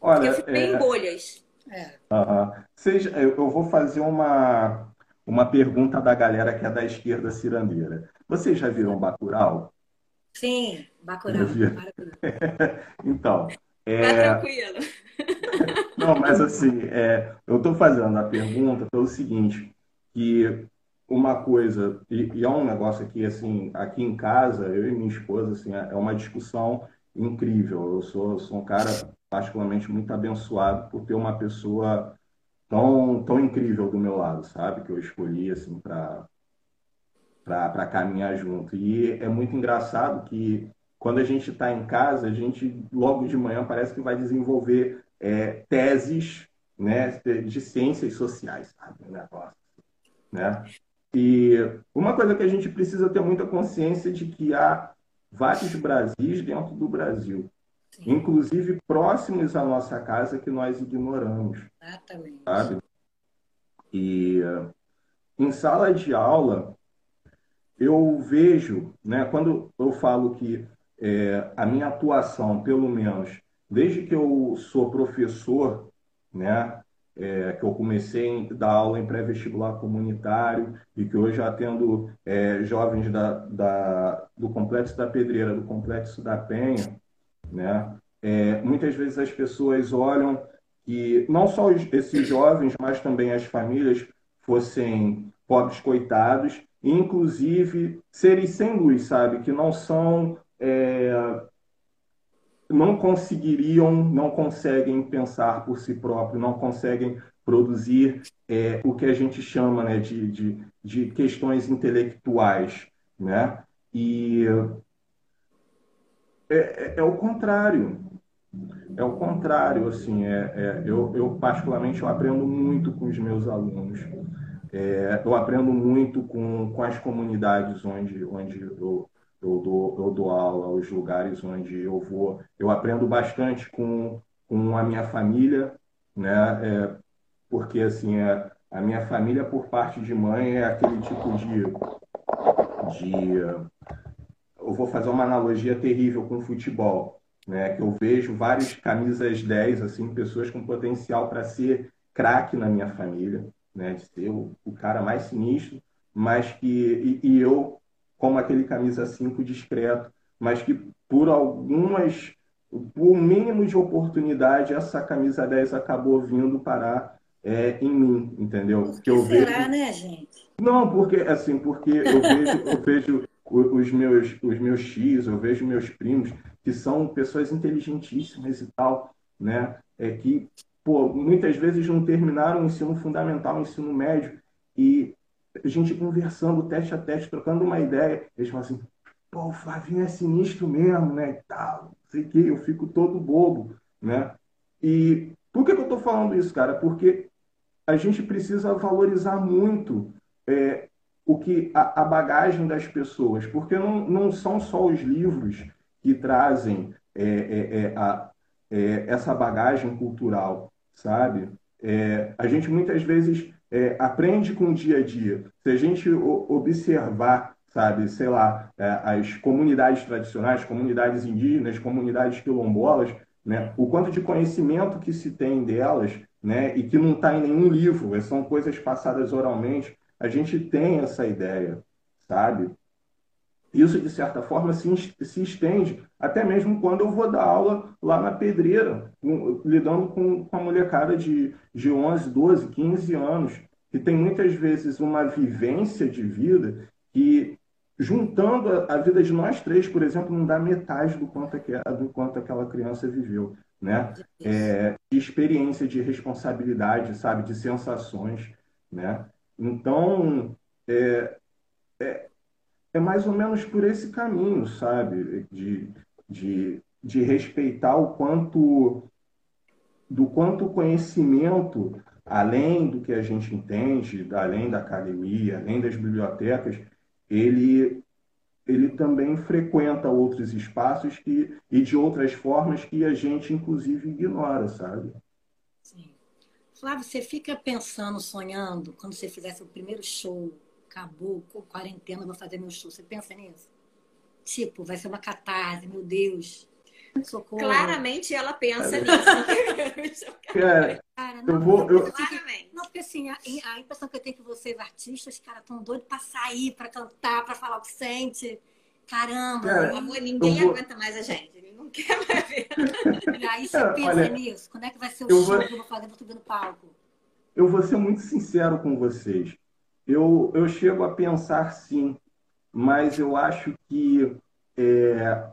Olha, Porque eu fico é... em bolhas. É. Uhum. Seja, eu vou fazer uma, uma pergunta da galera que é da esquerda cirandeira. Vocês já viram Bacurau? Sim, Bacurau. então. É... Tá tranquilo. Não, mas assim, é, eu estou fazendo a pergunta pelo seguinte, que uma coisa, e, e, é um negócio aqui, assim, aqui em casa, eu e minha esposa, assim, é uma discussão incrível. Eu sou, sou um cara particularmente muito abençoado por ter uma pessoa tão, tão incrível do meu lado, sabe? Que eu escolhi, assim, para para caminhar junto. E é muito engraçado que quando a gente está em casa, a gente logo de manhã parece que vai desenvolver é, teses né, de ciências sociais, sabe? né? E uma coisa que a gente precisa ter muita consciência de que há vários Brasis dentro do Brasil inclusive próximos à nossa casa que nós ignoramos. Exatamente. Sabe? E em sala de aula, eu vejo, né, quando eu falo que é, a minha atuação, pelo menos, desde que eu sou professor, né, é, que eu comecei a dar aula em pré-vestibular comunitário e que hoje atendo é, jovens da, da, do Complexo da Pedreira, do Complexo da Penha, né? É, muitas vezes as pessoas olham que não só esses jovens, mas também as famílias fossem pobres coitados, inclusive seres sem luz, sabe? Que não são. É, não conseguiriam, não conseguem pensar por si próprios, não conseguem produzir é, o que a gente chama né, de, de, de questões intelectuais. Né? E é, é, é, o contrário. É o contrário, assim, é, é, eu, eu particularmente eu aprendo muito com os meus alunos. É, eu aprendo muito com, com as comunidades onde, onde eu, eu dou, eu dou aula, os lugares onde eu vou. Eu aprendo bastante com, com a minha família, né? É, porque, assim, é, a minha família, por parte de mãe, é aquele tipo de, de. Eu vou fazer uma analogia terrível com o futebol, né? Que eu vejo várias camisas 10, assim, pessoas com potencial para ser craque na minha família, né? De ser o, o cara mais sinistro, mas que. E, e eu, como aquele camisa 5 discreto, mas que por algumas. Por mínimo de oportunidade, essa camisa 10 acabou vindo parar é, em mim, entendeu? Por que eu será, vejo... né, gente? Não, porque assim, porque eu vejo, eu vejo os meus, os meus X, eu vejo meus primos, que são pessoas inteligentíssimas e tal, né? É que, pô, muitas vezes não terminaram o ensino fundamental, o ensino médio, e a gente conversando teste a teste, trocando uma ideia, eles falam assim, pô, o Flavinho é sinistro mesmo, né? E tal, sei que, eu fico todo bobo, né? E por que, que eu estou falando isso, cara? Porque a gente precisa valorizar muito é, o que a, a, bagagem das pessoas, porque não, não são só os livros que trazem é, é, é a, é, essa bagagem cultural, sabe? É, a gente muitas vezes aprende com o dia a dia. Se a gente observar, sabe, sei lá, as comunidades tradicionais, comunidades indígenas, comunidades quilombolas, né, o quanto de conhecimento que se tem delas né, e que não está em nenhum livro, são coisas passadas oralmente, a gente tem essa ideia, sabe? Isso, de certa forma, se, se estende até mesmo quando eu vou dar aula lá na pedreira, lidando com, com a molecada de, de 11, 12, 15 anos, que tem muitas vezes uma vivência de vida que, juntando a, a vida de nós três, por exemplo, não dá metade do quanto, que, do quanto aquela criança viveu né? É, de experiência, de responsabilidade, sabe? De sensações, né? Então, é, é, é mais ou menos por esse caminho, sabe? De, de, de respeitar o quanto do quanto conhecimento, além do que a gente entende, além da academia, além das bibliotecas, ele ele também frequenta outros espaços que, e de outras formas que a gente, inclusive, ignora, sabe? Sim. Flávio, você fica pensando, sonhando, quando você fizesse o primeiro show, acabou, quarentena, vou fazer meu show. Você pensa nisso? Tipo, vai ser uma catarse, meu Deus. Socorro. Claramente ela pensa nisso. cara, cara, não, eu vou. Eu... Claramente. Não, porque assim, a, a, impressão que eu tenho que vocês, artistas, cara, estão doidos para sair, para cantar, para falar o que sente. Caramba, cara, amor, ninguém vou... aguenta mais a gente. Ele não quer mais ver. E aí você pensa olha, nisso. Quando é que vai ser o show vou... que eu vou fazer? Vou subir no palco. Eu vou ser muito sincero com vocês. Eu, eu chego a pensar sim, mas eu acho que é,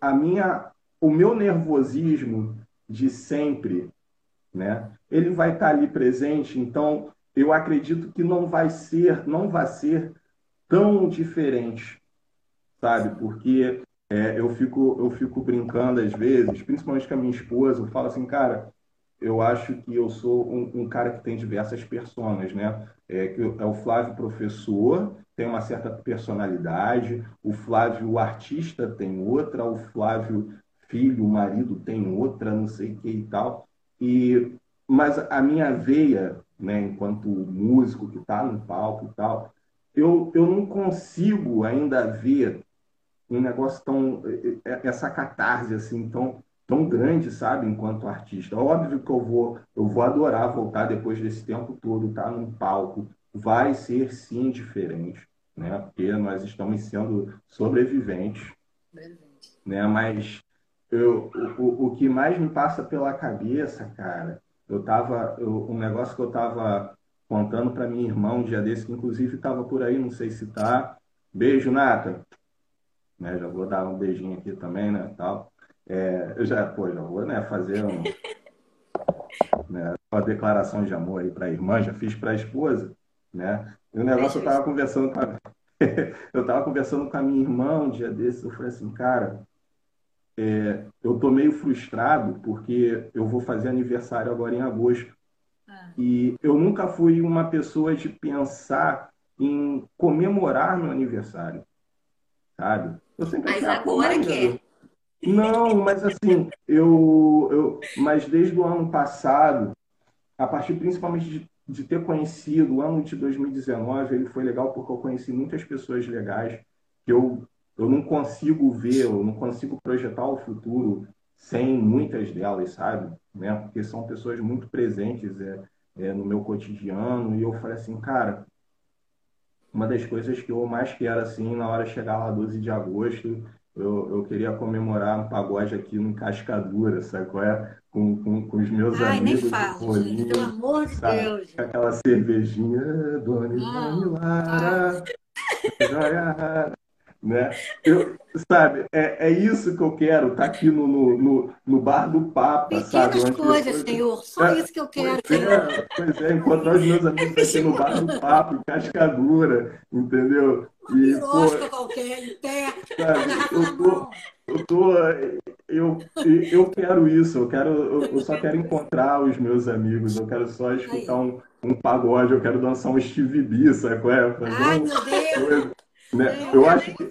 a minha, o meu nervosismo de sempre, né? Ele vai estar ali presente, então eu acredito que não vai ser, não vai ser tão diferente, sabe? Porque é, eu fico eu fico brincando às vezes, principalmente com a minha esposa, eu falo assim, cara, eu acho que eu sou um, um cara que tem diversas personas, né? É, que é o Flávio professor, tem uma certa personalidade, o Flávio o artista tem outra, o Flávio filho, o marido tem outra, não sei o que e tal. E mas a minha veia, né, enquanto músico que está no palco e tal, eu, eu não consigo ainda ver um negócio tão essa catarse assim tão tão grande, sabe, enquanto artista. Óbvio que eu vou, eu vou adorar voltar depois desse tempo todo, estar tá num palco. Vai ser sim diferente, né? Porque nós estamos sendo sobreviventes, né? Mas eu, o, o que mais me passa pela cabeça, cara, eu tava, eu, um negócio que eu tava contando para minha irmã um dia desse, que inclusive estava por aí, não sei se tá. Beijo, Nata. Né, já vou dar um beijinho aqui também, né, tal. É, eu já, pô, já vou né, fazer um, né, uma declaração de amor aí para a irmã, já fiz para a esposa, né? E o negócio eu estava conversando com a, eu estava conversando com a minha irmã um dia desses, eu falei assim, cara, é, eu tô meio frustrado porque eu vou fazer aniversário agora em agosto. Ah. E eu nunca fui uma pessoa de pensar em comemorar meu aniversário. sabe? Eu sempre mas agora quer. Não, mas assim, eu, eu. Mas desde o ano passado, a partir principalmente de, de ter conhecido o ano de 2019, ele foi legal porque eu conheci muitas pessoas legais que eu, eu não consigo ver, eu não consigo projetar o futuro sem muitas delas, sabe? Né? Porque são pessoas muito presentes é, é, no meu cotidiano. E eu falei assim, cara, uma das coisas que eu mais quero, assim, na hora de chegar lá 12 de agosto, eu, eu queria comemorar um pagode aqui no Cascadura, sabe qual é? Com, com, com os meus Ai, amigos. Nem fala, gente, pelo amor de sabe? Deus. Aquela cervejinha, Dona ah, Lara, né? Eu, sabe, é, é isso que eu quero, tá aqui no, no, no, no, bar do Papa, Pequenas sabe? Pequenas coisas, Senhor, só é, isso que eu quero, pois É, pois é, encontrar os meus amigos aqui no bar do Papa, em Cascadura, entendeu? E, pô, qualquer, em pé, sabe, eu tô, eu tô, eu, eu quero isso, eu quero, eu, eu, só quero encontrar os meus amigos, eu quero só escutar um, um pagode, eu quero dançar um Steve B, sabe é? Fazer Ai, um, meu Deus! Né? Eu, acho que,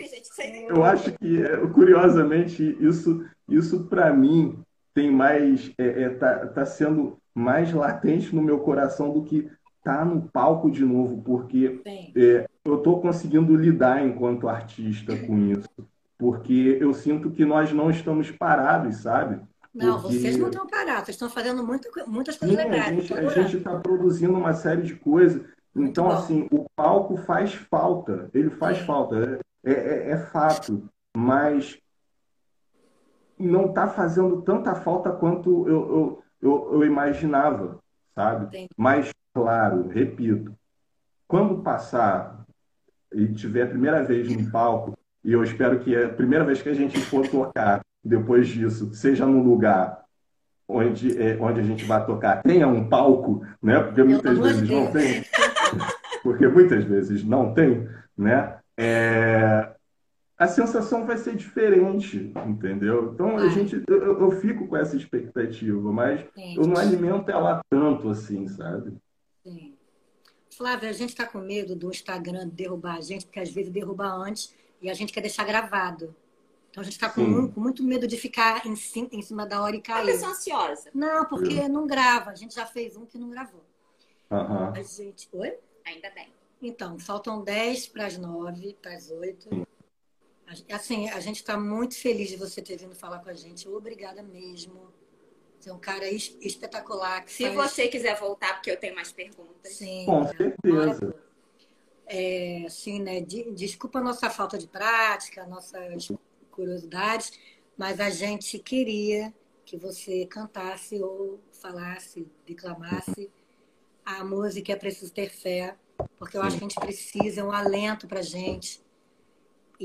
eu acho que, curiosamente, isso, isso para mim tem mais. É, é, tá, tá sendo mais latente no meu coração do que tá no palco de novo, porque é, eu estou conseguindo lidar enquanto artista com isso. Porque eu sinto que nós não estamos parados, sabe? Não, porque... vocês não estão parados, vocês estão fazendo muito, muitas coisas Sim, legais. A gente está produzindo uma série de coisas então, assim, o palco faz falta, ele faz falta, é, é, é fato, mas não está fazendo tanta falta quanto eu, eu, eu, eu imaginava, sabe? Entendi. Mas, claro, repito, quando passar e tiver a primeira vez no palco, e eu espero que a primeira vez que a gente for tocar depois disso seja num lugar onde, é, onde a gente vai tocar tenha um palco, né? Porque muitas vezes não tem porque muitas vezes não tem, né? É, a sensação vai ser diferente, entendeu? Então a gente, eu, eu, fico com essa expectativa, mas Sim. eu não alimento ela tanto assim, sabe? Sim. Flávia, a gente está com medo do Instagram derrubar a gente, porque às vezes derruba antes e a gente quer deixar gravado. Então a gente está com, com, muito medo de ficar em, em cima da hora e cair. A pessoa ansiosa. Não, porque não grava. A gente já fez um que não gravou. Uhum. A gente. Oi? Ainda bem. Então, faltam 10 para as 9, para as 8. Assim, a gente está muito feliz de você ter vindo falar com a gente. Obrigada mesmo. Você é um cara espetacular. Se faz... você quiser voltar, porque eu tenho mais perguntas. Sim. Com certeza. É, assim, né? Desculpa a nossa falta de prática, nossas curiosidades, mas a gente queria que você cantasse ou falasse, declamasse a música é preciso ter fé, porque eu acho que a gente precisa, é um alento para gente.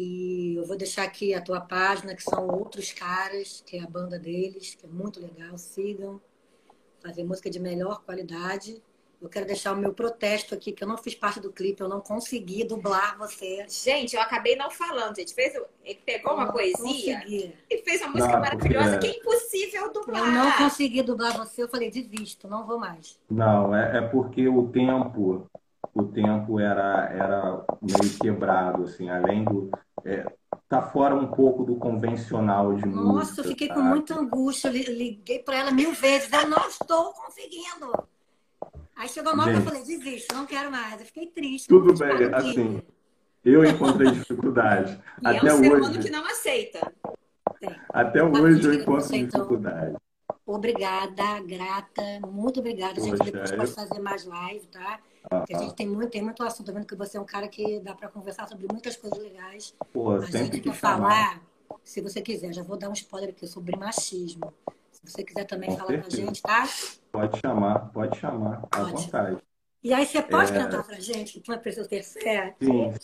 E eu vou deixar aqui a tua página, que são outros caras, que é a banda deles, que é muito legal, sigam. Fazer música de melhor qualidade. Eu quero deixar o meu protesto aqui, que eu não fiz parte do clipe, eu não consegui dublar você. Gente, eu acabei não falando, gente. Fez, ele pegou uma poesia consegui. e fez uma música não, maravilhosa é... que é impossível dublar. Eu não consegui dublar você, eu falei, desisto, não vou mais. Não, é, é porque o tempo, o tempo era, era meio quebrado, assim, além do. É, tá fora um pouco do convencional de Nossa, música. Nossa, eu fiquei com muita angústia, liguei para ela mil vezes, eu não estou conseguindo. Aí chegou uma hora que eu falei, desisto, não quero mais. Eu fiquei triste. Tudo bem, assim. Eu encontrei dificuldade. e Até é um ser humano que não aceita. Até hoje eu encontro dificuldade. Obrigada, grata, muito obrigada. A gente depois pode fazer mais live, tá? Porque a gente tem muito, tem muito assunto. Tô vendo que você é um cara que dá para conversar sobre muitas coisas legais. Pô, a gente quer falar, se você quiser, já vou dar um spoiler aqui sobre machismo. Se você quiser também com falar certeza. com a gente, tá? Pode chamar, pode chamar, à vontade. E aí você pode é... cantar pra gente, que tu é preciso ter fé? Sim.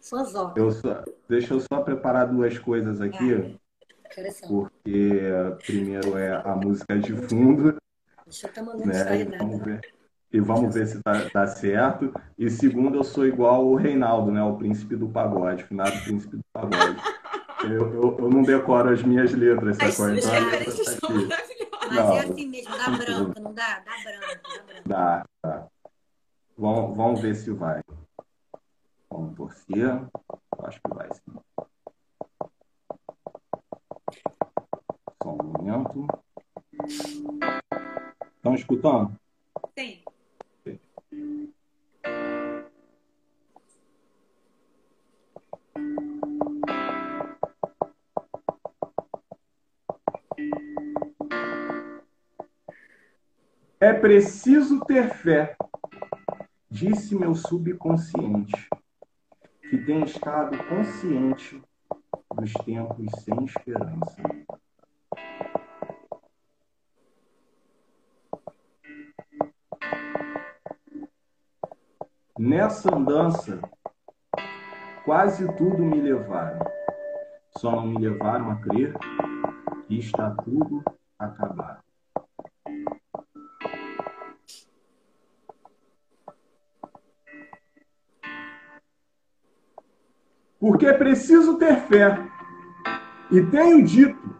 Suas Eu só... Deixa eu só preparar duas coisas aqui. Ah, porque primeiro é a música de fundo. Deixa eu estar mandando né? Vamos ver, e vamos ver se tá, tá, certo. E segundo, eu sou igual o Reinaldo, né? O príncipe do pagode, finado príncipe do pagode. Eu, eu, eu não decoro as minhas letras, sacou? Então, tá? letras são tá maravilhosas. Mas não, é assim mesmo, dá branco, não dá? Dá branco, dá branco. Dá. Vamos, vamos ver se vai. Vamos torcer. Acho que vai sim. Só um momento. Estão escutando? Sim. É preciso ter fé, disse meu subconsciente, que tem estado consciente dos tempos sem esperança. Nessa andança, quase tudo me levaram. Só não me levaram a crer que está tudo acabado. Porque preciso ter fé. E tenho dito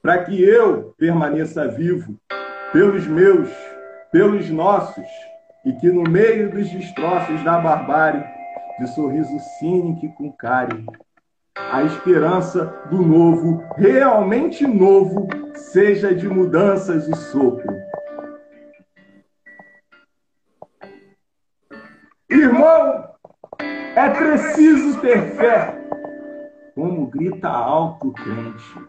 para que eu permaneça vivo pelos meus, pelos nossos, e que no meio dos destroços da barbárie, de sorriso cínico com cárie, a esperança do novo, realmente novo, seja de mudanças o sopro. Irmão, é preciso ter fé, como grita alto o crente.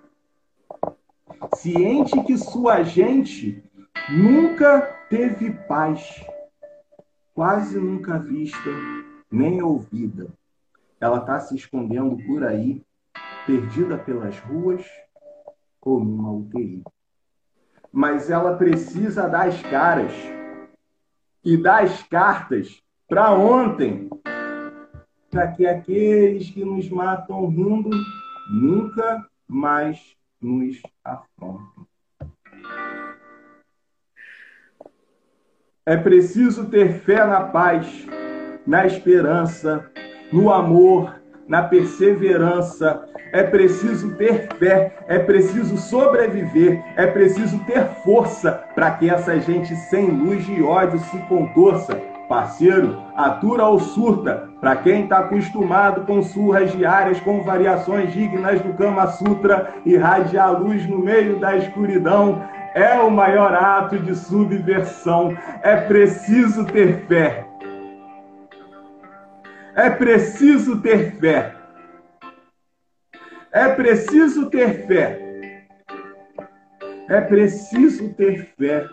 Ciente que sua gente nunca teve paz, quase nunca vista nem ouvida. Ela está se escondendo por aí, perdida pelas ruas ou numa UTI. Mas ela precisa das caras e das cartas para ontem para que aqueles que nos matam rindo nunca mais nos afrontem. É preciso ter fé na paz, na esperança, no amor, na perseverança. É preciso ter fé, é preciso sobreviver, é preciso ter força para que essa gente sem luz e ódio se contorça Parceiro, atura ou surta, para quem está acostumado com surras diárias, com variações dignas do Kama Sutra, irradiar luz no meio da escuridão é o maior ato de subversão. É preciso ter fé. É preciso ter fé. É preciso ter fé. É preciso ter fé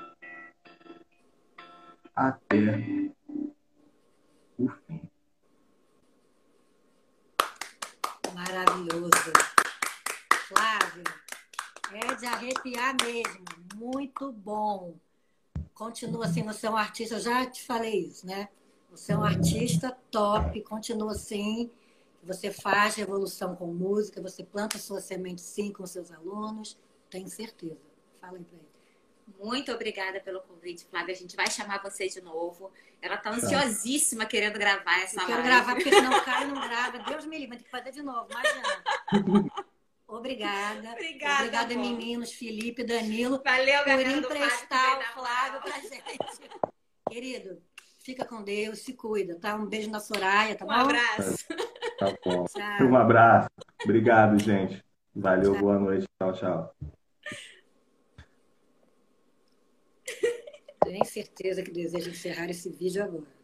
até o fim. Maravilhoso. É de arrepiar mesmo. Muito bom. Continua assim, você é um artista, eu já te falei isso, né? Você é um artista top, continua assim. Você faz revolução com música, você planta sua semente sim com seus alunos, tenho certeza. Fala aí pra ele. Muito obrigada pelo convite, Flávia. A gente vai chamar você de novo. Ela está ansiosíssima querendo gravar essa eu live. Quero gravar, porque senão o cara não grava. Deus me livre, tem que fazer de novo, imagina. Obrigada. Obrigada, Obrigada, meninos, Felipe, Danilo, Valeu, por emprestar o Flávio pra gente. Querido, fica com Deus, se cuida, tá? Um beijo na Soraya, tá um bom? Um abraço. Tá bom. Tchau. Um abraço. Obrigado, gente. Valeu, tchau. boa noite. Tchau, tchau. Tenho certeza que deseja encerrar esse vídeo agora.